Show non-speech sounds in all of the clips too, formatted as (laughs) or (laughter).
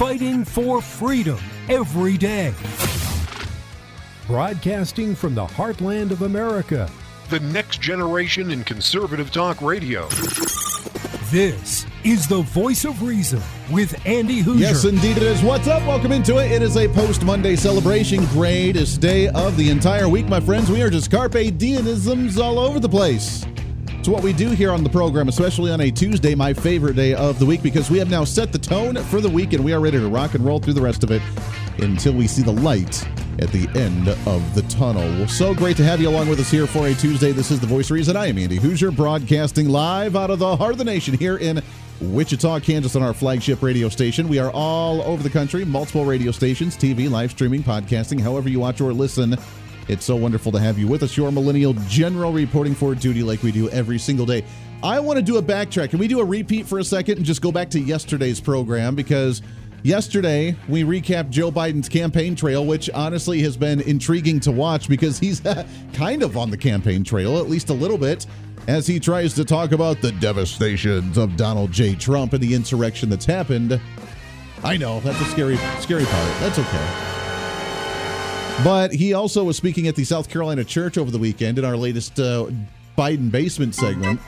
fighting for freedom every day. Broadcasting from the heartland of America, the next generation in conservative talk radio. This is the voice of reason with Andy Hooser. Yes, indeed it is. What's up? Welcome into it. It is a post Monday celebration, greatest day of the entire week, my friends. We are just carpe diemisms all over the place. It's what we do here on the program, especially on a Tuesday, my favorite day of the week, because we have now set the tone for the week and we are ready to rock and roll through the rest of it until we see the light at the end of the tunnel. So great to have you along with us here for a Tuesday. This is the Voice of Reason. I am Andy Hooser, broadcasting live out of the heart of the nation here in Wichita, Kansas, on our flagship radio station. We are all over the country, multiple radio stations, TV, live streaming, podcasting, however you watch or listen. It's so wonderful to have you with us, your millennial general reporting for duty like we do every single day. I want to do a backtrack. Can we do a repeat for a second and just go back to yesterday's program? Because yesterday we recapped Joe Biden's campaign trail, which honestly has been intriguing to watch because he's (laughs) kind of on the campaign trail, at least a little bit, as he tries to talk about the devastations of Donald J. Trump and the insurrection that's happened. I know, that's a scary, scary part. That's okay. But he also was speaking at the South Carolina church over the weekend in our latest uh, Biden basement segment.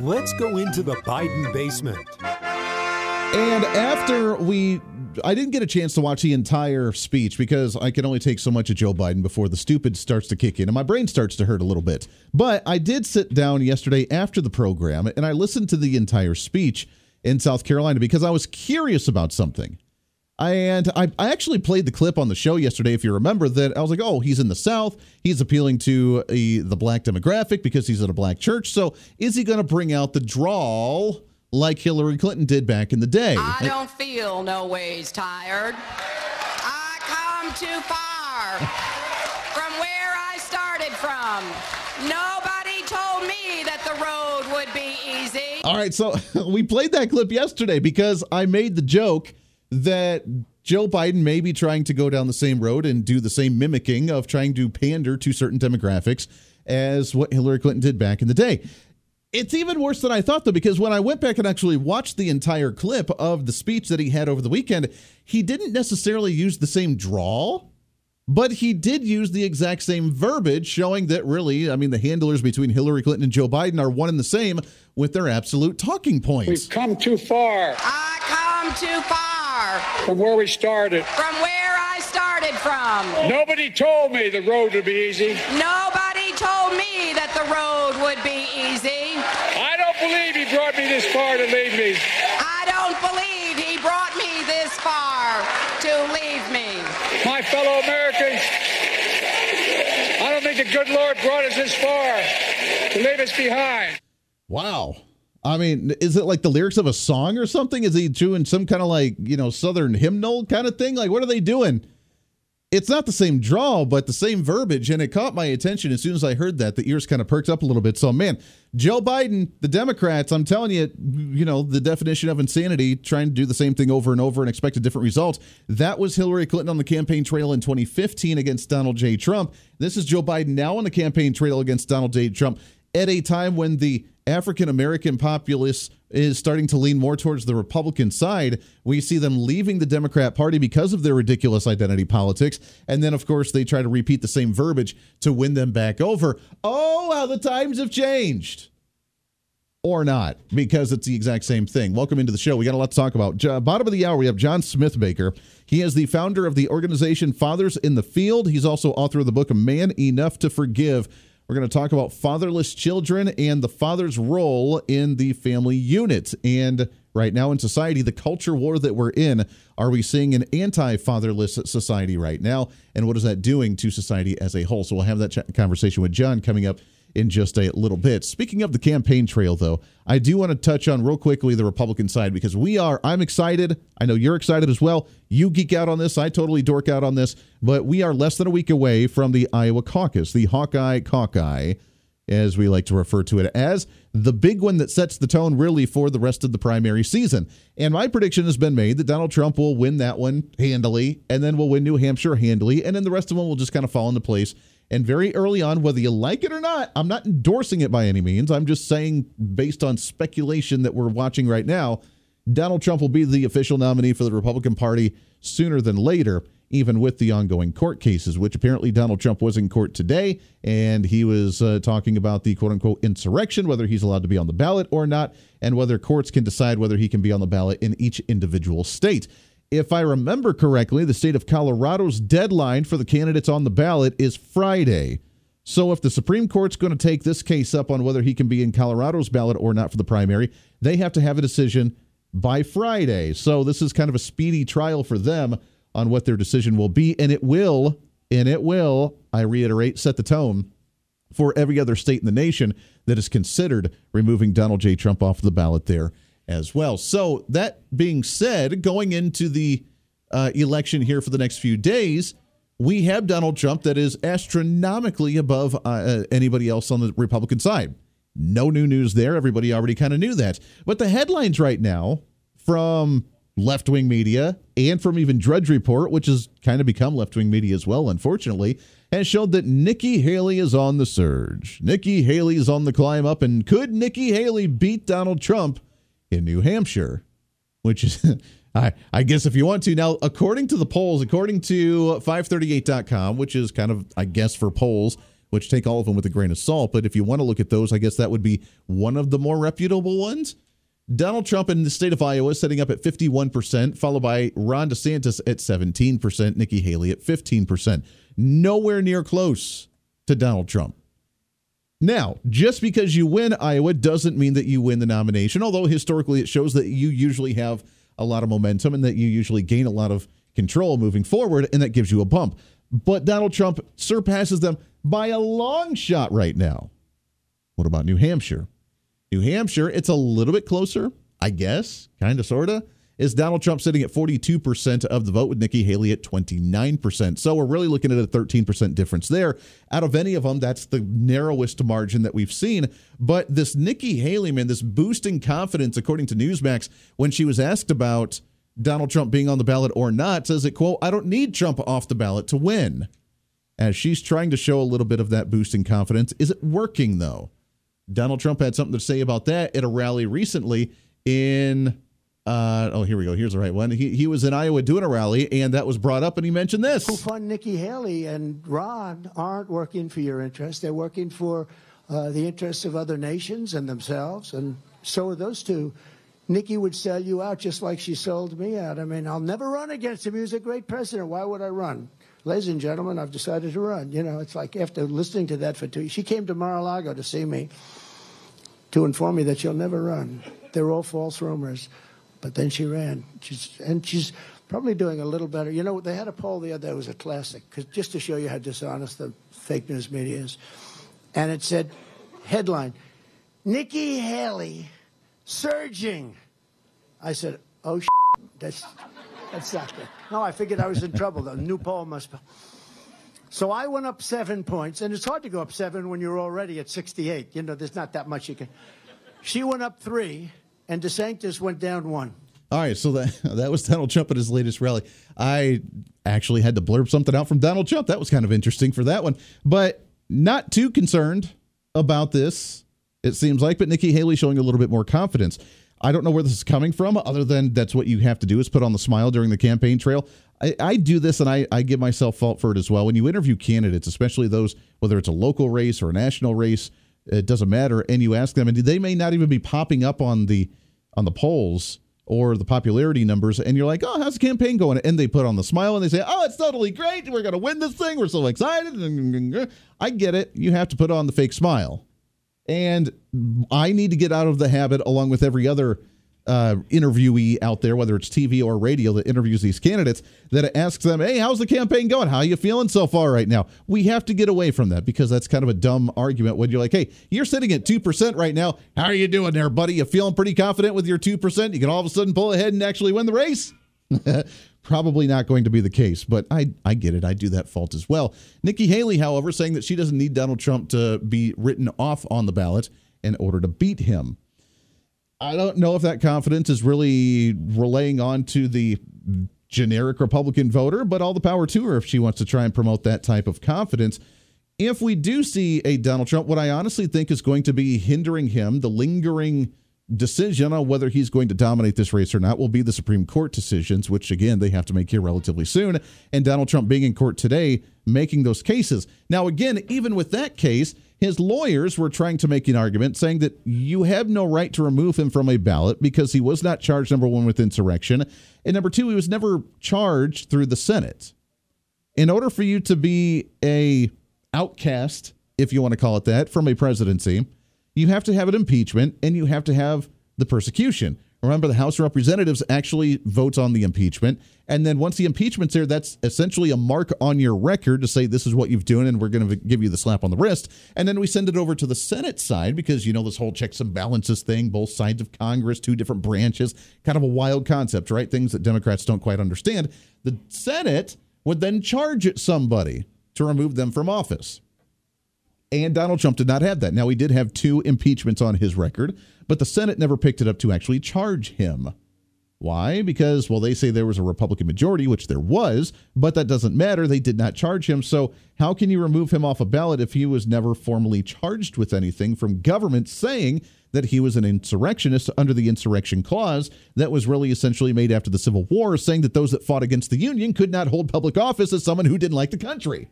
Let's go into the Biden basement. And after we, I didn't get a chance to watch the entire speech because I can only take so much of Joe Biden before the stupid starts to kick in and my brain starts to hurt a little bit. But I did sit down yesterday after the program and I listened to the entire speech in South Carolina because I was curious about something. And I, I actually played the clip on the show yesterday, if you remember, that I was like, oh, he's in the South. He's appealing to a, the black demographic because he's in a black church. So is he going to bring out the drawl like Hillary Clinton did back in the day? I don't feel no ways tired. I come too far from where I started from. Nobody told me that the road would be easy. All right, so (laughs) we played that clip yesterday because I made the joke that Joe Biden may be trying to go down the same road and do the same mimicking of trying to pander to certain demographics as what Hillary Clinton did back in the day. It's even worse than I thought, though, because when I went back and actually watched the entire clip of the speech that he had over the weekend, he didn't necessarily use the same drawl, but he did use the exact same verbiage, showing that really, I mean, the handlers between Hillary Clinton and Joe Biden are one and the same with their absolute talking points. We've come too far. I come too far from where we started. from where I started from. Nobody told me the road would be easy. Nobody told me that the road would be easy. I don't believe he brought me this far to leave me. I don't believe he brought me this far to leave me. My fellow Americans, I don't think the good Lord brought us this far to leave us behind. Wow. I mean, is it like the lyrics of a song or something? Is he doing some kind of like, you know, southern hymnal kind of thing? Like, what are they doing? It's not the same draw, but the same verbiage. And it caught my attention as soon as I heard that. The ears kind of perked up a little bit. So, man, Joe Biden, the Democrats, I'm telling you, you know, the definition of insanity, trying to do the same thing over and over and expect a different result. That was Hillary Clinton on the campaign trail in 2015 against Donald J. Trump. This is Joe Biden now on the campaign trail against Donald J. Trump at a time when the African American populace is starting to lean more towards the Republican side. We see them leaving the Democrat Party because of their ridiculous identity politics. And then, of course, they try to repeat the same verbiage to win them back over. Oh, how the times have changed. Or not, because it's the exact same thing. Welcome into the show. We got a lot to talk about. Bottom of the hour, we have John Smithbaker. He is the founder of the organization Fathers in the Field. He's also author of the book A Man Enough to Forgive. We're going to talk about fatherless children and the father's role in the family unit. And right now in society, the culture war that we're in, are we seeing an anti fatherless society right now? And what is that doing to society as a whole? So we'll have that ch- conversation with John coming up in just a little bit. Speaking of the campaign trail, though, I do want to touch on real quickly the Republican side because we are, I'm excited. I know you're excited as well. You geek out on this. I totally dork out on this. But we are less than a week away from the Iowa caucus, the Hawkeye caucus, as we like to refer to it as the big one that sets the tone really for the rest of the primary season. And my prediction has been made that Donald Trump will win that one handily, and then we'll win New Hampshire handily, and then the rest of them will just kind of fall into place and very early on, whether you like it or not, I'm not endorsing it by any means. I'm just saying, based on speculation that we're watching right now, Donald Trump will be the official nominee for the Republican Party sooner than later, even with the ongoing court cases, which apparently Donald Trump was in court today, and he was uh, talking about the quote unquote insurrection, whether he's allowed to be on the ballot or not, and whether courts can decide whether he can be on the ballot in each individual state. If I remember correctly, the state of Colorado's deadline for the candidates on the ballot is Friday. So if the Supreme Court's going to take this case up on whether he can be in Colorado's ballot or not for the primary, they have to have a decision by Friday. So this is kind of a speedy trial for them on what their decision will be and it will and it will, I reiterate, set the tone for every other state in the nation that is considered removing Donald J. Trump off the ballot there as well. So, that being said, going into the uh, election here for the next few days, we have Donald Trump that is astronomically above uh, uh anybody else on the Republican side. No new news there. Everybody already kind of knew that. But the headlines right now from left wing media and from even Drudge Report, which has kind of become left wing media as well, unfortunately, has showed that Nikki Haley is on the surge. Nikki Haley is on the climb up. And could Nikki Haley beat Donald Trump in New Hampshire? Which is. (laughs) I, I guess if you want to. Now, according to the polls, according to 538.com, which is kind of, I guess, for polls, which take all of them with a grain of salt, but if you want to look at those, I guess that would be one of the more reputable ones. Donald Trump in the state of Iowa setting up at 51%, followed by Ron DeSantis at 17%, Nikki Haley at 15%. Nowhere near close to Donald Trump. Now, just because you win Iowa doesn't mean that you win the nomination, although historically it shows that you usually have a lot of momentum and that you usually gain a lot of control moving forward, and that gives you a bump. But Donald Trump surpasses them by a long shot right now. What about New Hampshire? New Hampshire, it's a little bit closer, I guess, kind of, sort of. Is Donald Trump sitting at 42% of the vote with Nikki Haley at 29%. So we're really looking at a 13% difference there. Out of any of them, that's the narrowest margin that we've seen. But this Nikki Haley, man, this boosting confidence, according to Newsmax, when she was asked about Donald Trump being on the ballot or not, says it, quote, I don't need Trump off the ballot to win. As she's trying to show a little bit of that boosting confidence. Is it working, though? Donald Trump had something to say about that at a rally recently in uh, oh, here we go. Here's the right one. He, he was in Iowa doing a rally, and that was brought up, and he mentioned this. Who fund Nikki Haley and Ron aren't working for your interests. They're working for uh, the interests of other nations and themselves, and so are those two. Nikki would sell you out just like she sold me out. I mean, I'll never run against him. He was a great president. Why would I run? Ladies and gentlemen, I've decided to run. You know, it's like after listening to that for two she came to Mar-a-Lago to see me to inform me that she'll never run. They're all false rumors. But then she ran. She's, and she's probably doing a little better. You know, they had a poll the other day. It was a classic, cause just to show you how dishonest the fake news media is. And it said, headline, Nikki Haley surging. I said, oh, shit, that's, that's not good. No, I figured I was in trouble. The new poll must be. So I went up seven points, and it's hard to go up seven when you're already at 68. You know, there's not that much you can. She went up three, and DeSantis went down one. All right, so that (laughs) that was Donald Trump at his latest rally. I actually had to blurb something out from Donald Trump. That was kind of interesting for that one, but not too concerned about this. It seems like, but Nikki Haley showing a little bit more confidence. I don't know where this is coming from, other than that's what you have to do is put on the smile during the campaign trail. I, I do this and I, I give myself fault for it as well. When you interview candidates, especially those, whether it's a local race or a national race, it doesn't matter, and you ask them, and they may not even be popping up on the on the polls or the popularity numbers, and you're like, oh, how's the campaign going? And they put on the smile and they say, oh, it's totally great. We're going to win this thing. We're so excited. I get it. You have to put on the fake smile. And I need to get out of the habit, along with every other uh, interviewee out there, whether it's TV or radio that interviews these candidates, that asks them, "Hey, how's the campaign going? How are you feeling so far right now?" We have to get away from that because that's kind of a dumb argument when you're like, "Hey, you're sitting at two percent right now. How are you doing there, buddy? You feeling pretty confident with your two percent? You can all of a sudden pull ahead and actually win the race." (laughs) Probably not going to be the case, but I I get it. I do that fault as well. Nikki Haley, however, saying that she doesn't need Donald Trump to be written off on the ballot in order to beat him. I don't know if that confidence is really relaying on to the generic Republican voter, but all the power to her if she wants to try and promote that type of confidence. If we do see a Donald Trump, what I honestly think is going to be hindering him, the lingering decision on whether he's going to dominate this race or not will be the Supreme Court decisions, which again they have to make here relatively soon. And Donald Trump being in court today, making those cases. Now, again, even with that case, his lawyers were trying to make an argument saying that you have no right to remove him from a ballot because he was not charged, number one, with insurrection. And number two, he was never charged through the Senate. In order for you to be a outcast, if you want to call it that, from a presidency, you have to have an impeachment and you have to have the persecution. Remember, the House of Representatives actually votes on the impeachment. And then once the impeachment's there, that's essentially a mark on your record to say this is what you've done and we're going to give you the slap on the wrist. And then we send it over to the Senate side because, you know, this whole checks and balances thing, both sides of Congress, two different branches, kind of a wild concept, right? Things that Democrats don't quite understand. The Senate would then charge somebody to remove them from office. And Donald Trump did not have that. Now, he did have two impeachments on his record, but the Senate never picked it up to actually charge him. Why? Because, well, they say there was a Republican majority, which there was, but that doesn't matter. They did not charge him. So, how can you remove him off a ballot if he was never formally charged with anything from government saying that he was an insurrectionist under the insurrection clause that was really essentially made after the Civil War, saying that those that fought against the Union could not hold public office as someone who didn't like the country?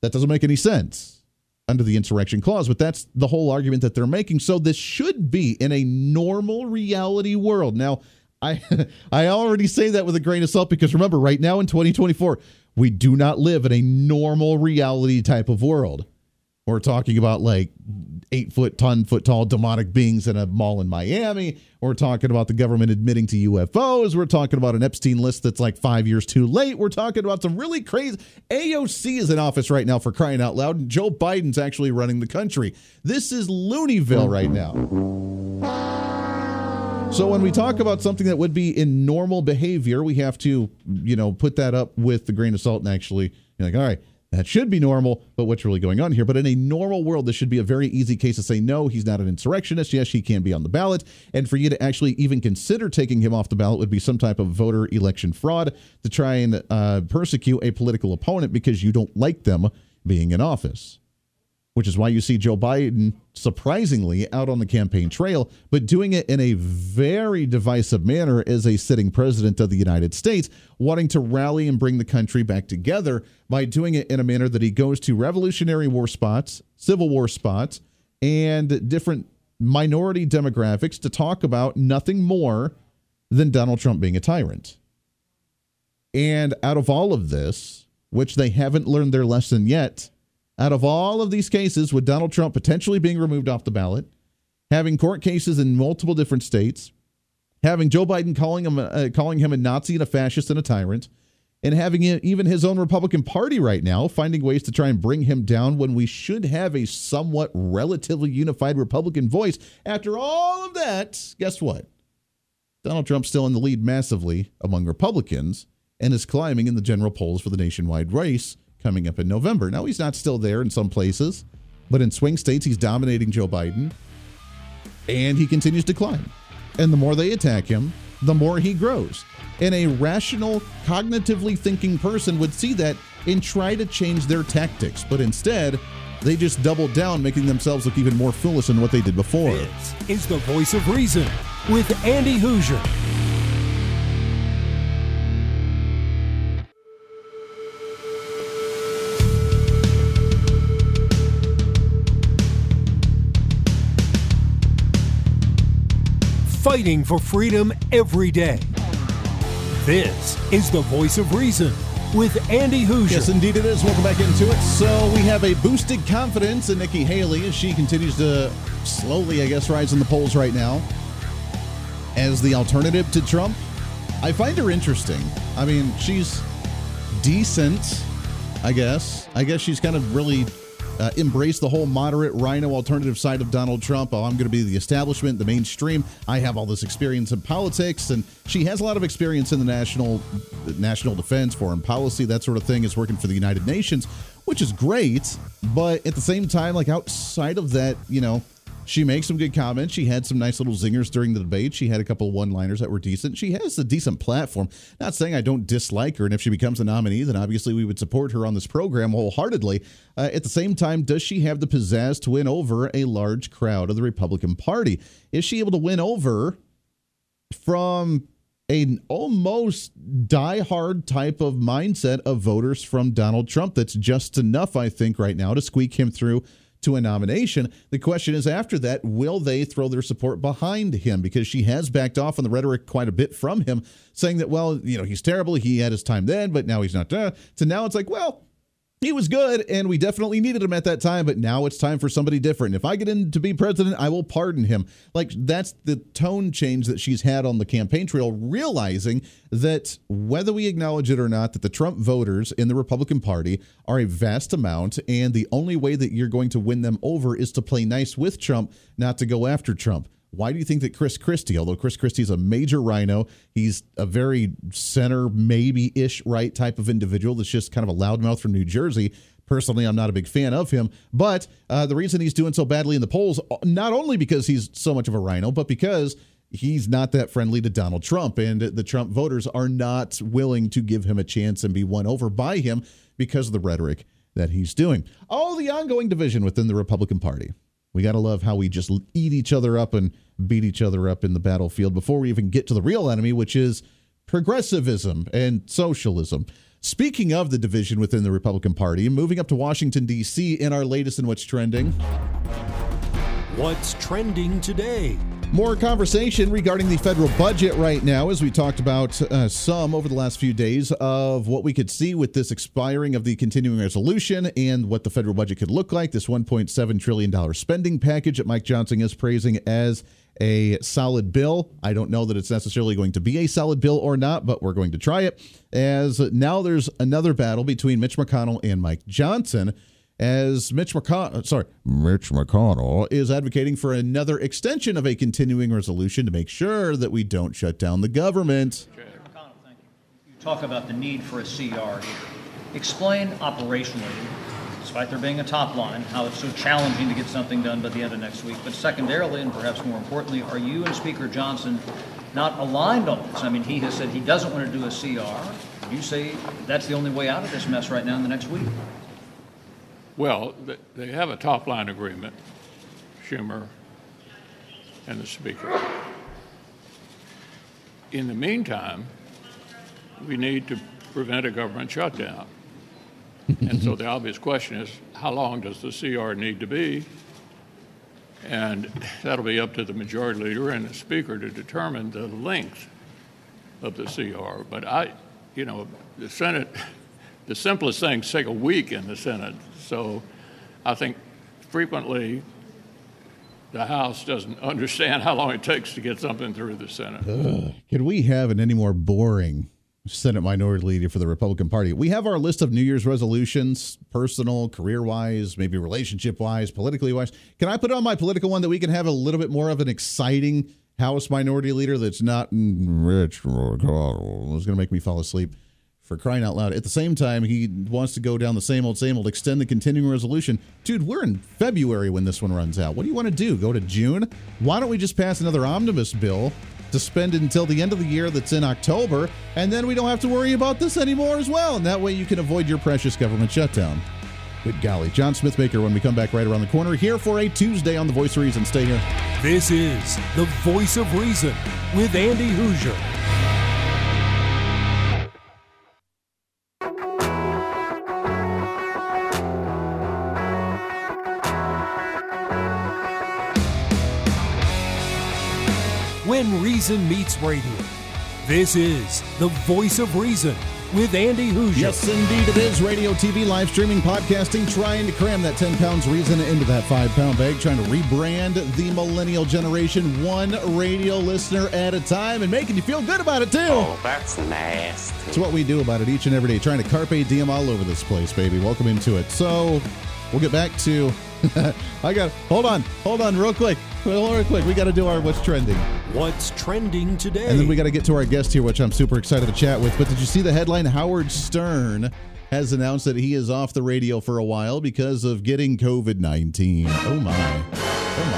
That doesn't make any sense under the insurrection clause, but that's the whole argument that they're making. So this should be in a normal reality world. Now, I (laughs) I already say that with a grain of salt because remember, right now in 2024, we do not live in a normal reality type of world. We're talking about like eight foot, ton foot tall demonic beings in a mall in Miami. We're talking about the government admitting to UFOs. We're talking about an Epstein list that's like five years too late. We're talking about some really crazy. AOC is in office right now for crying out loud, and Joe Biden's actually running the country. This is Looneyville right now. So when we talk about something that would be in normal behavior, we have to, you know, put that up with the grain of salt and actually, you're like, all right, that should be normal, but what's really going on here? But in a normal world, this should be a very easy case to say, no, he's not an insurrectionist. Yes, he can be on the ballot. And for you to actually even consider taking him off the ballot would be some type of voter election fraud to try and uh, persecute a political opponent because you don't like them being in office which is why you see Joe Biden surprisingly out on the campaign trail, but doing it in a very divisive manner as a sitting president of the United States, wanting to rally and bring the country back together by doing it in a manner that he goes to Revolutionary War spots, Civil War spots, and different minority demographics to talk about nothing more than Donald Trump being a tyrant. And out of all of this, which they haven't learned their lesson yet, out of all of these cases, with Donald Trump potentially being removed off the ballot, having court cases in multiple different states, having Joe Biden calling him uh, calling him a Nazi and a fascist and a tyrant, and having even his own Republican Party right now finding ways to try and bring him down when we should have a somewhat relatively unified Republican voice. After all of that, guess what? Donald Trump's still in the lead massively among Republicans and is climbing in the general polls for the nationwide race coming up in November. Now, he's not still there in some places, but in swing states, he's dominating Joe Biden, and he continues to climb. And the more they attack him, the more he grows. And a rational, cognitively thinking person would see that and try to change their tactics. But instead, they just double down, making themselves look even more foolish than what they did before. This is the voice of reason with Andy Hooser. Fighting for freedom every day. This is the voice of reason with Andy Hooser. Yes, indeed it is. Welcome back into it. So we have a boosted confidence in Nikki Haley as she continues to slowly, I guess, rise in the polls right now as the alternative to Trump. I find her interesting. I mean, she's decent, I guess. I guess she's kind of really uh, embraced the whole moderate rhino alternative side of Donald Trump. Oh, I'm going to be the establishment, the mainstream. I have all this experience in politics, and she has a lot of experience in the national national defense, foreign policy, that sort of thing. Is working for the United Nations, which is great. But at the same time, like outside of that, you know, She makes some good comments. She had some nice little zingers during the debate. She had a couple one liners that were decent. She has a decent platform. Not saying I don't dislike her. And if she becomes a nominee, then obviously we would support her on this program wholeheartedly. Uh, at the same time, does she have the pizzazz to win over a large crowd of the Republican Party? Is she able to win over from an almost die-hard type of mindset of voters from Donald Trump that's just enough, I think, right now to squeak him through to a nomination. The question is after that, will they throw their support behind him? Because she has backed off on the rhetoric quite a bit from him, saying that, well, you know, he's terrible. He had his time then, but now he's not. Uh, so now it's like, well, he was good and we definitely needed him at that time but now it's time for somebody different. If i get in to be president i will pardon him. Like that's the tone change that she's had on the campaign trail realizing that whether we acknowledge it or not that the trump voters in the republican party are a vast amount and the only way that you're going to win them over is to play nice with trump not to go after trump why do you think that Chris Christie, although Chris Christie is a major rhino, he's a very center, maybe ish right type of individual that's just kind of a loudmouth from New Jersey. Personally, I'm not a big fan of him, but uh, the reason he's doing so badly in the polls, uh, not only because he's so much of a rhino, but because he's not that friendly to Donald Trump, and the Trump voters are not willing to give him a chance and be won over by him because of the rhetoric that he's doing. All the ongoing division within the Republican Party. We got to love how we just eat each other up and beat each other up in the battlefield before we even get to the real enemy, which is progressivism and socialism. Speaking of the division within the Republican Party, moving up to Washington, D.C., in our latest in what's trending. What's trending today? More conversation regarding the federal budget right now, as we talked about uh, some over the last few days of what we could see with this expiring of the continuing resolution and what the federal budget could look like. This $1.7 trillion spending package that Mike Johnson is praising as a solid bill. I don't know that it's necessarily going to be a solid bill or not, but we're going to try it. As now there's another battle between Mitch McConnell and Mike Johnson as Mitch McConnell, uh, sorry, Mitch McConnell is advocating for another extension of a continuing resolution to make sure that we don't shut down the government. McConnell, thank you. You talk about the need for a CR. Explain operationally, despite there being a top line, how it's so challenging to get something done by the end of next week. But secondarily, and perhaps more importantly, are you and Speaker Johnson not aligned on this? I mean, he has said he doesn't want to do a CR. You say that's the only way out of this mess right now in the next week. Well, they have a top line agreement, Schumer and the Speaker. In the meantime, we need to prevent a government shutdown. and so the obvious question is how long does the CR need to be? And that'll be up to the majority leader and the Speaker to determine the length of the CR. But I, you know, the Senate, (laughs) the simplest things take a week in the Senate so I think frequently the House doesn't (laughs) understand how long it takes to get something through the Senate. Can we have an any more boring Senate minority leader for the Republican Party? We have our list of New Year's resolutions, personal, career wise, maybe relationship wise, politically wise. Can I put on my political one that we can have a little bit more of an exciting House minority leader that's not Rich? It's going to make me fall asleep for crying out loud. At the same time, he wants to go down the same old, same old, extend the continuing resolution. Dude, we're in February when this one runs out. What do you want to do? Go to June? Why don't we just pass another omnibus bill to spend until the end of the year that's in October, and then we don't have to worry about this anymore as well. And that way you can avoid your precious government shutdown. Good golly. John Smithbaker when we come back right around the corner here for a Tuesday on The Voice of Reason. Stay here. This is The Voice of Reason with Andy Hooser. Reason Meets Radio. This is The Voice of Reason with Andy Hooser. Yes, indeed, it is radio, TV, live streaming, podcasting, trying to cram that 10 pounds reason into that five pound bag, trying to rebrand the millennial generation one radio listener at a time and making you feel good about it, too. Oh, that's nasty. It's what we do about it each and every day, trying to carpe diem all over this place, baby. Welcome into it. So, we'll get back to. (laughs) I got. Hold on. Hold on, real quick. Real, real quick. We got to do our what's trending. What's trending today? And then we got to get to our guest here, which I'm super excited to chat with. But did you see the headline? Howard Stern has announced that he is off the radio for a while because of getting COVID 19. Oh, my. Oh,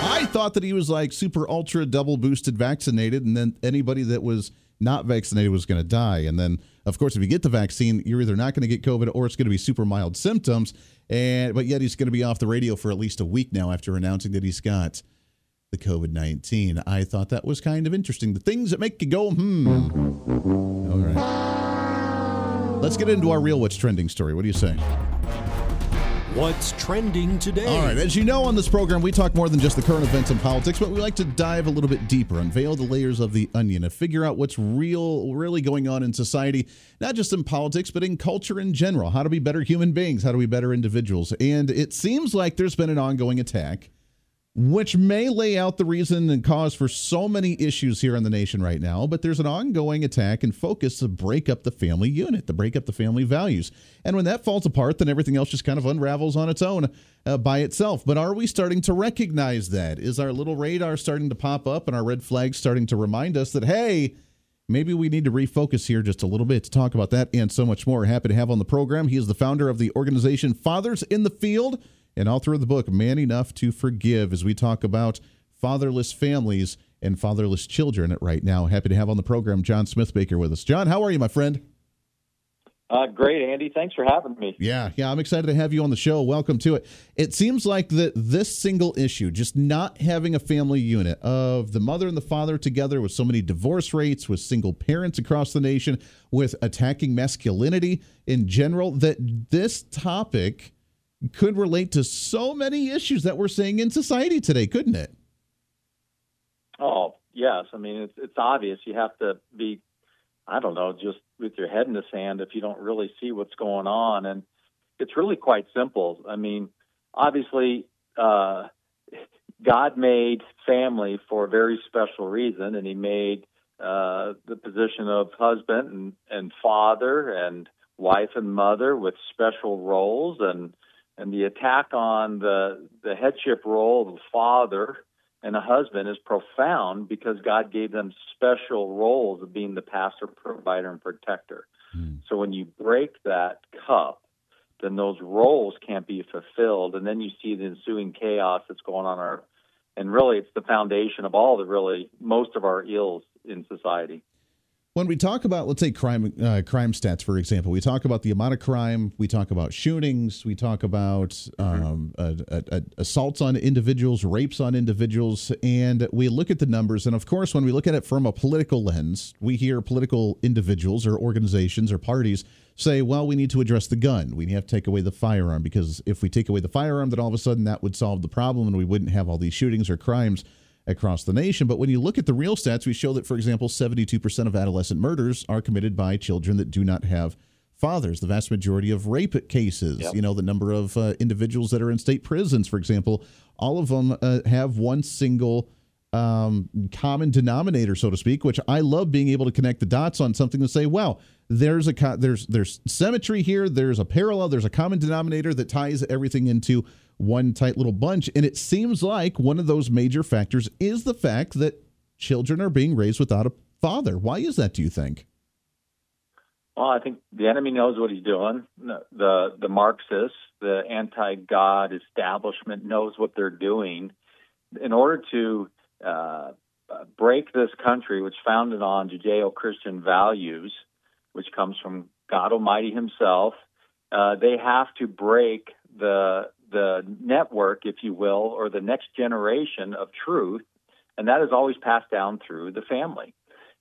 my. I thought that he was like super ultra double boosted vaccinated, and then anybody that was not vaccinated was going to die. And then, of course, if you get the vaccine, you're either not going to get COVID or it's going to be super mild symptoms. And but yet he's going to be off the radio for at least a week now after announcing that he's got the COVID nineteen. I thought that was kind of interesting. The things that make you go hmm. All right. Let's get into our real what's trending story. What do you say? What's trending today? All right. As you know, on this program, we talk more than just the current events and politics, but we like to dive a little bit deeper, unveil the layers of the onion, and figure out what's real, really going on in society, not just in politics, but in culture in general. How to be better human beings, how to be better individuals. And it seems like there's been an ongoing attack which may lay out the reason and cause for so many issues here in the nation right now. But there's an ongoing attack and focus to break up the family unit, to break up the family values. And when that falls apart, then everything else just kind of unravels on its own uh, by itself. But are we starting to recognize that? Is our little radar starting to pop up and our red flags starting to remind us that, hey, Maybe we need to refocus here just a little bit to talk about that and so much more. Happy to have on the program. He is the founder of the organization Fathers in the Field and all through the book, Man Enough to Forgive, as we talk about fatherless families and fatherless children right now. Happy to have on the program John Smithbaker with us. John, how are you, my friend? Uh, great, Andy. Thanks for having me. Yeah, yeah, I'm excited to have you on the show. Welcome to it. It seems like that this single issue, just not having a family unit of the mother and the father together, with so many divorce rates, with single parents across the nation, with attacking masculinity in general, that this topic could relate to so many issues that we're seeing in society today, couldn't it? Oh, yes. I mean, it's, it's obvious. You have to be, I don't know, just with your head in the sand if you don't really see what's going on. And it's really quite simple. I mean, obviously, uh, God made family for a very special reason, and He made uh, the position of husband and, and father and wife and mother with special roles and and the attack on the the headship role of a father and a husband is profound because God gave them special roles of being the pastor, provider, and protector. Mm. So when you break that cup, then those roles can't be fulfilled, and then you see the ensuing chaos that's going on. Our and really, it's the foundation of all the really most of our ills in society. When we talk about, let's say, crime uh, crime stats, for example, we talk about the amount of crime, we talk about shootings, we talk about um, assaults on individuals, rapes on individuals, and we look at the numbers. And of course, when we look at it from a political lens, we hear political individuals or organizations or parties say, well, we need to address the gun. We have to take away the firearm because if we take away the firearm, then all of a sudden that would solve the problem and we wouldn't have all these shootings or crimes across the nation. But when you look at the real stats, we show that, for example, 72% of adolescent murders are committed by children that do not have fathers. The vast majority of rape cases, yep. you know, the number of uh, individuals that are in state prisons, for example, all of them uh, have one single um, common denominator, so to speak. Which I love being able to connect the dots on something to say, well, there's a there's there's symmetry here. There's a parallel. There's a common denominator that ties everything into one tight little bunch. And it seems like one of those major factors is the fact that children are being raised without a father. Why is that, do you think? Well, I think the enemy knows what he's doing. The the Marxists, the anti-God establishment knows what they're doing. In order to uh, break this country, which founded on Judeo-Christian values, which comes from God Almighty Himself, uh, they have to break the the network, if you will, or the next generation of truth, and that is always passed down through the family.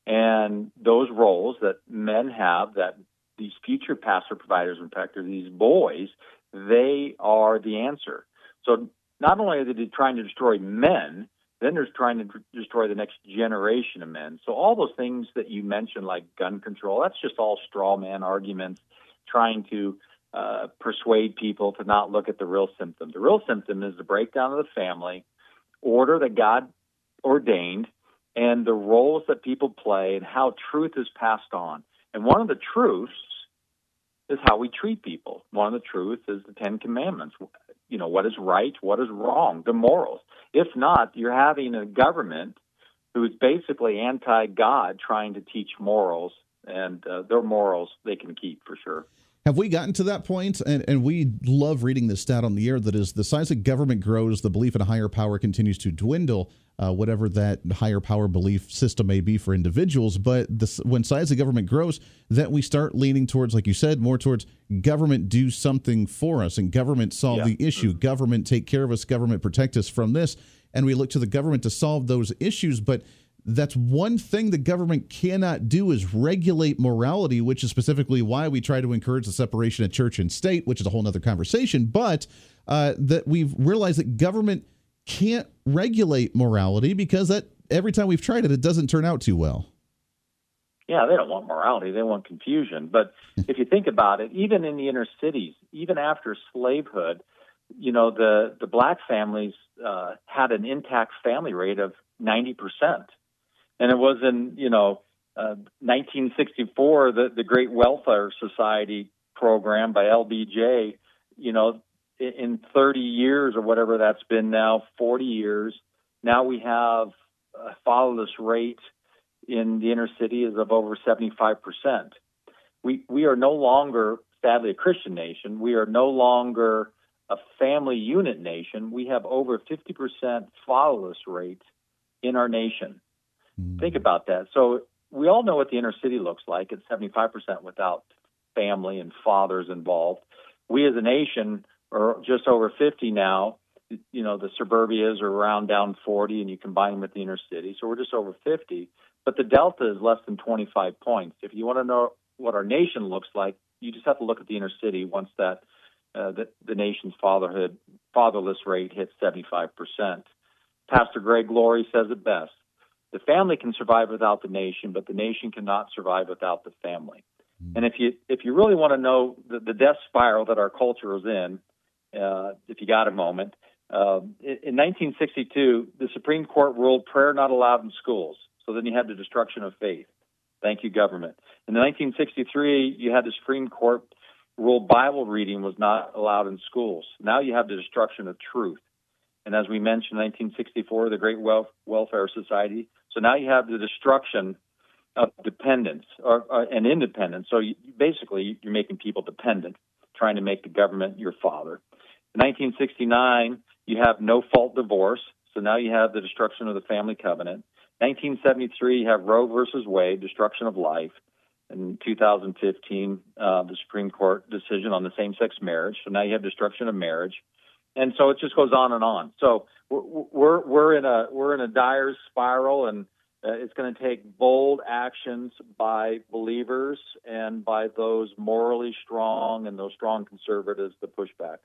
And those roles that men have, that these future pastor providers and protectors, these boys, they are the answer. So not only are they trying to destroy men, then they're trying to destroy the next generation of men. So all those things that you mentioned, like gun control, that's just all straw man arguments, trying to uh, persuade people to not look at the real symptom. The real symptom is the breakdown of the family, order that God ordained, and the roles that people play and how truth is passed on. And one of the truths is how we treat people. One of the truths is the Ten Commandments. You know, what is right, what is wrong, the morals. If not, you're having a government who is basically anti God trying to teach morals and uh, their morals they can keep for sure. Have we gotten to that point? And, and we love reading this stat on the air that is the size of government grows, the belief in a higher power continues to dwindle, uh, whatever that higher power belief system may be for individuals. But this, when size of government grows, that we start leaning towards, like you said, more towards government do something for us and government solve Yeah. the issue, government take care of us, government protect us from this. And we look to the government to solve those issues. But that's one thing the government cannot do is regulate morality, which is specifically why we try to encourage the separation of church and state, which is a whole other conversation. But uh, that we've realized that government can't regulate morality because that every time we've tried it, it doesn't turn out too well. Yeah, they don't want morality; they want confusion. But if you think about it, even in the inner cities, even after slavehood, you know the the black families uh, had an intact family rate of ninety percent, and it was in you know uh, 1964 the the Great Welfare Society program by LBJ. You know, in, in 30 years or whatever that's been now, 40 years, now we have a fatherless rate in the inner city is of over 75%. We, we are no longer, sadly, a Christian nation. We are no longer a family unit nation. We have over 50% fatherless rate in our nation. Think about that. So we all know what the inner city looks like. It's 75% without family and fathers involved. We as a nation are just over 50 now. You know, the suburbias are around down 40, and you combine them with the inner city. So we're just over 50 but the delta is less than 25 points. If you want to know what our nation looks like, you just have to look at the inner city once that uh, the, the nation's fatherhood fatherless rate hits 75 percent. Pastor Greg Laurie says it best: the family can survive without the nation, but the nation cannot survive without the family. And if you if you really want to know the, the death spiral that our culture is in, uh, if you got a moment, uh, in, in 1962, the Supreme Court ruled prayer not allowed in schools. So then you had the destruction of faith. Thank you, government. In 1963, you had the Supreme Court rule Bible reading was not allowed in schools. Now you have the destruction of truth. And as we mentioned, 1964, the Great Wel- Welfare Society. So now you have the destruction of dependence or, or and independence. So you, basically, you're making people dependent, trying to make the government your father. In 1969, you have no fault divorce. So now you have the destruction of the family covenant. 1973, you have Roe versus Wade, destruction of life. In 2015, uh, the Supreme Court decision on the same-sex marriage. So now you have destruction of marriage, and so it just goes on and on. So we're we're, in a we're in a dire spiral, and uh, it's going to take bold actions by believers and by those morally strong and those strong conservatives to push back.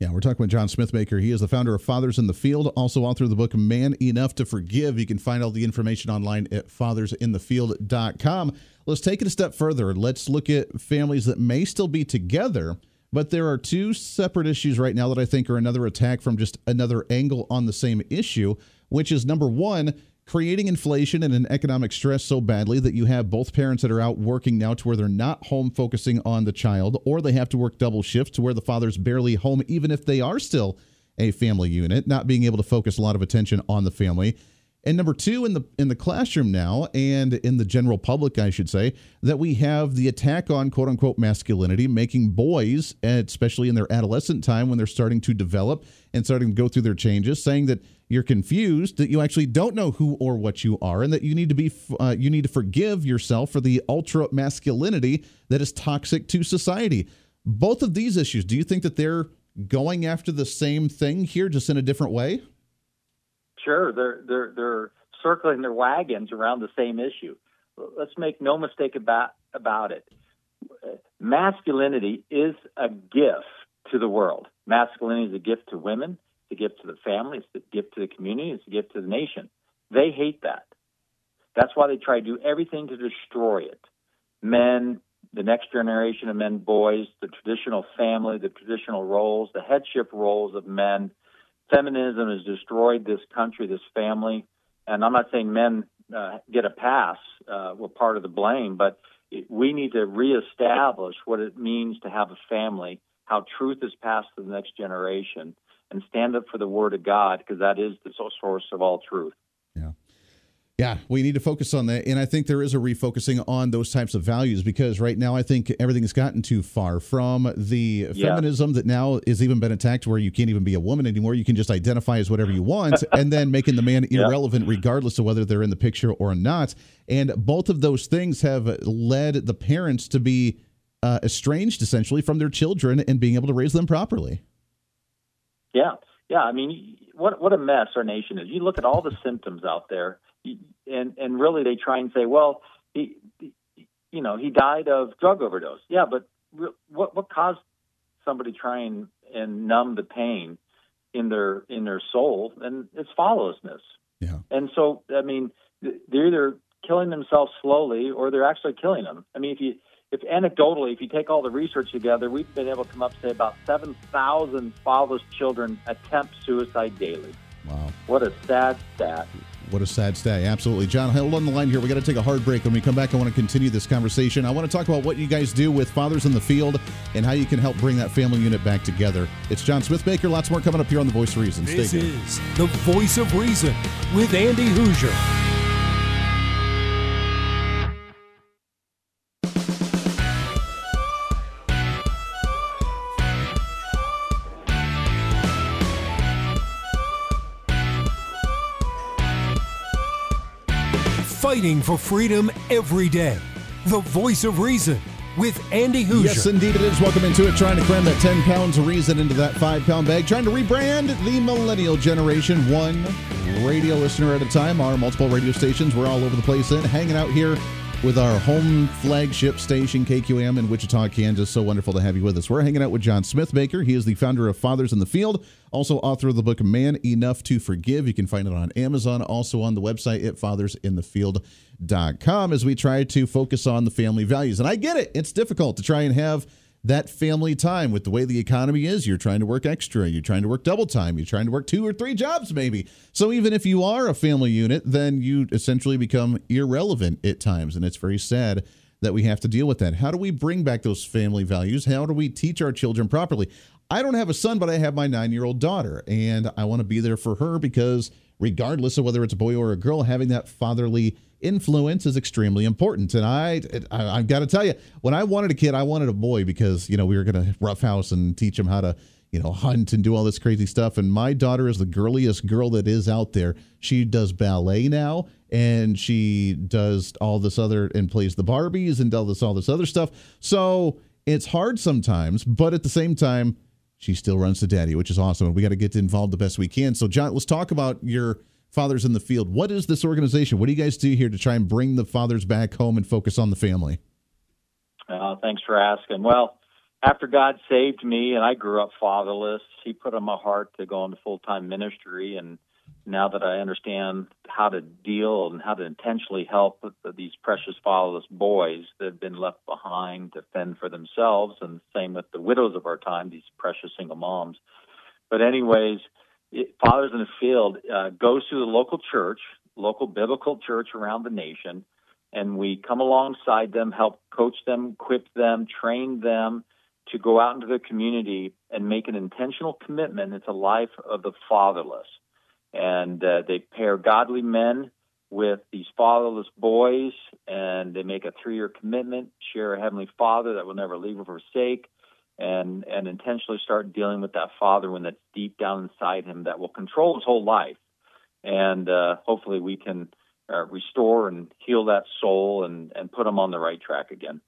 Yeah, we're talking with John Smithbaker. He is the founder of Fathers in the Field, also author of the book Man Enough to Forgive. You can find all the information online at fathersinthefield.com. Let's take it a step further. Let's look at families that may still be together, but there are two separate issues right now that I think are another attack from just another angle on the same issue, which is number one, creating inflation and an economic stress so badly that you have both parents that are out working now to where they're not home focusing on the child, or they have to work double shifts to where the father's barely home, even if they are still a family unit, not being able to focus a lot of attention on the family. And number two, in the in the classroom now, and in the general public, I should say, that we have the attack on quote unquote masculinity, making boys, especially in their adolescent time when they're starting to develop and starting to go through their changes, saying that you're confused, that you actually don't know who or what you are, and that you need to be uh, you need to forgive yourself for the ultra masculinity that is toxic to society. Both of these issues, do you think that they're going after the same thing here, just in a different way? Sure, they're they're they're circling their wagons around the same issue. Let's make no mistake about about it. Masculinity is a gift to the world. Masculinity is a gift to women. It's a gift to the family. It's a gift to the community. It's a gift to the nation. They hate that. That's why they try to do everything to destroy it. Men, the next generation of men, boys, the traditional family, the traditional roles, the headship roles of men. Feminism has destroyed this country, this family. And I'm not saying men uh, get a pass. Uh, we're part of the blame, but it, we need to reestablish what it means to have a family, how truth is passed to the next generation, and stand up for the Word of God because that is the source of all truth. Yeah, we need to focus on that. And I think there is a refocusing on those types of values because right now I think everything's gotten too far from the Yeah. feminism that now is even been attacked where you can't even be a woman anymore. You can just identify as whatever you want (laughs) and then making the man Yeah. irrelevant regardless of whether they're in the picture or not. And both of those things have led the parents to be uh, estranged essentially from their children and being able to raise them properly. Yeah, yeah. I mean, what what a mess our nation is. You look at all the symptoms out there, and and really they try and say, well, he, you know, he died of drug overdose. Yeah, but what what caused somebody trying and numb the pain in their in their soul? And it's fatherlessness. Yeah. And so, I mean, th- they're either killing themselves slowly or they're actually killing them. I mean, if you if anecdotally, if you take all the research together, we've been able to come up to say about 7,000 fatherless children attempt suicide daily. Wow. What a sad stat. What a sad stat. Absolutely. John, hold on the line here. We got to take a hard break. When we come back, I want to continue this conversation. I want to talk about what you guys do with Fathers in the Field and how you can help bring that family unit back together. It's John Smithbaker. Lots more coming up here on The Voice of Reason. Stay This tuned. is the voice of reason with Andy Hooser. Fighting for freedom every day. The voice of reason with Andy Hooser. Yes, indeed it is. Welcome into it. Trying to cram that 10 pounds of reason into that five pound bag. Trying to rebrand the millennial generation one radio listener at a time. Our multiple radio stations. We're all over the place in. Hanging out here with our home flagship station, KQAM in Wichita, Kansas. So wonderful to have you with us. We're hanging out with John Smithbaker. He is the founder of Fathers in the Field, also author of the book Man Enough to Forgive. You can find it on Amazon, also on the website at fathersinthefield.com as we try to focus on the family values. And I get it, it's difficult to try and have that family time with the way the economy is. You're trying to work extra, you're trying to work double time, you're trying to work two or three jobs, maybe. So even if you are a family unit, then you essentially become irrelevant at times. And it's very sad that we have to deal with that. How do we bring back those family values? How do we teach our children properly? I don't have a son, but I have my nine year old daughter, and I want to be there for her because, regardless of whether it's a boy or a girl, having that fatherly influence is extremely important. And I, I I've got to tell you, when I wanted a kid, I wanted a boy because you know we were going to roughhouse and teach him how to you know hunt and do all this crazy stuff. And my daughter is the girliest girl that is out there. She does ballet now, and she does all this other and plays the Barbies and does this all this other stuff. So it's hard sometimes, but at the same time. She still runs to daddy, which is awesome. And we got to get involved the best we can. So, John, let's talk about your fathers in the field. What is this organization? What do you guys do here to try and bring the fathers back home and focus on the family? Uh, thanks for asking. Well, after God saved me and I grew up fatherless, He put on my heart to go into full time ministry. And now that I understand how to deal and how to intentionally help these precious fatherless boys that have been left behind to fend for themselves, and same with the widows of our time, these precious single moms. But, anyways, Fathers in the Field uh, goes to the local church, local biblical church around the nation, and we come alongside them, help coach them, equip them, train them to go out into the community and make an intentional commitment into life of the fatherless. And uh, they pair godly men with these fatherless boys, and they make a three-year commitment, share a heavenly Father that will never leave or forsake, and and intentionally start dealing with that father when that's deep down inside him that will control his whole life. And uh, hopefully, we can uh, restore and heal that soul and and put him on the right track again.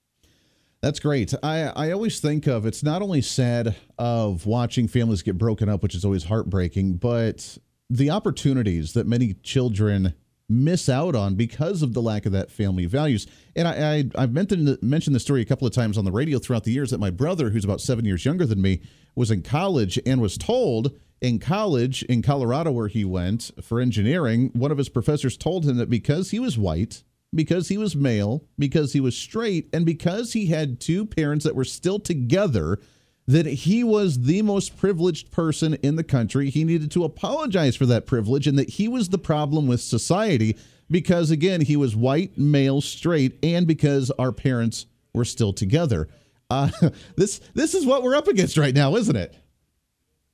That's great. I, I always think of it's not only sad of watching families get broken up, which is always heartbreaking, but the opportunities that many children miss out on because of the lack of that family values. And I, I I've mentioned mentioned the story a couple of times on the radio throughout the years that my brother, who's about seven years younger than me, was in college and was told in college in Colorado where he went for engineering, one of his professors told him that because he was white, because he was male, because he was straight, and because he had two parents that were still together, that he was the most privileged person in the country. He needed to apologize for that privilege and that he was the problem with society because, again, he was white, male, straight, and because our parents were still together. Uh, (laughs) this this is what we're up against right now, isn't it?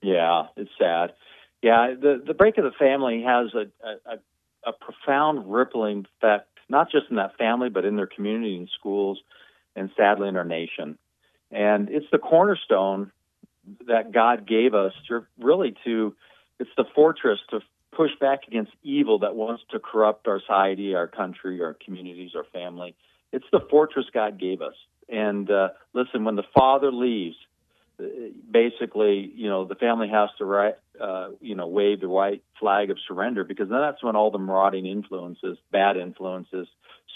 Yeah, it's sad. Yeah, the the break of the family has a, a, a profound rippling effect, not just in that family, but in their community and schools, and sadly in our nation. And it's the cornerstone that God gave us to really to, it's the fortress to push back against evil that wants to corrupt our society, our country, our communities, our family. It's the fortress God gave us. And uh, listen, when the father leaves, basically, you know, the family has to right, uh, you know, wave the white flag of surrender because then that's when all the marauding influences, bad influences,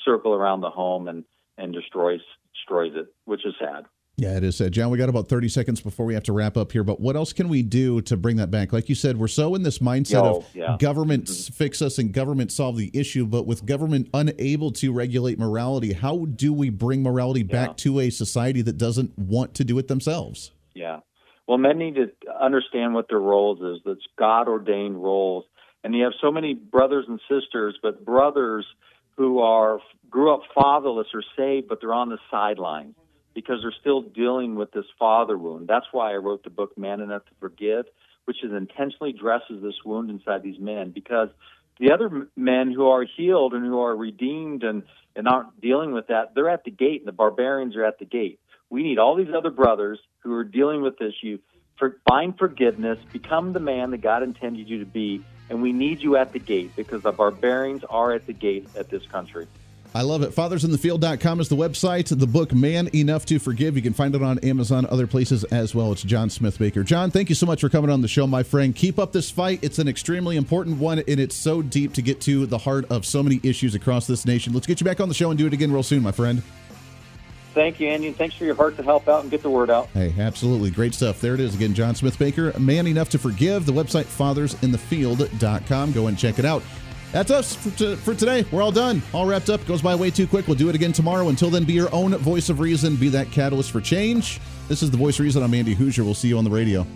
circle around the home and and destroys destroys it, which is sad. Yeah, it is sad. John, we got about 30 seconds before we have to wrap up here, but what else can we do to bring that back? Like you said, we're so in this mindset Yo, of yeah. government Mhm. fix us and government solve the issue, but with government unable to regulate morality, how do we bring morality back to a society that doesn't want to do it themselves? Yeah. Well, men need to understand what their roles is. That's God ordained roles. And you have so many brothers and sisters, but brothers who are grew up fatherless or saved, but they're on the sidelines because they're still dealing with this father wound. That's why I wrote the book Man Enough to Forgive, which is intentionally addresses this wound inside these men because the other men who are healed and who are redeemed and, and aren't dealing with that, they're at the gate and the barbarians are at the gate. We need all these other brothers who are dealing with this issue. For, find forgiveness, become the man that God intended you to be, and we need you at the gate because the barbarians are at the gate at this country. I love it. FathersInTheField.com is the website. The book, Man Enough to Forgive. You can find it on Amazon, other places as well. It's John Smithbaker. John, thank you so much for coming on the show, my friend. Keep up this fight. It's an extremely important one, and it's so deep to get to the heart of so many issues across this nation. Let's get you back on the show and do it again real soon, my friend. Thank you, Andy, and thanks for your heart to help out and get the word out. Hey, absolutely. Great stuff. There it is again. John Smithbaker, Man Enough to Forgive. The website, fathersinthefield.com. Go and check it out. That's us for, t- for today. We're all done. All wrapped up. Goes by way too quick. We'll do it again tomorrow. Until then, be your own voice of reason. Be that catalyst for change. This is the voice of reason. I'm Andy Hooser. We'll see you on the radio.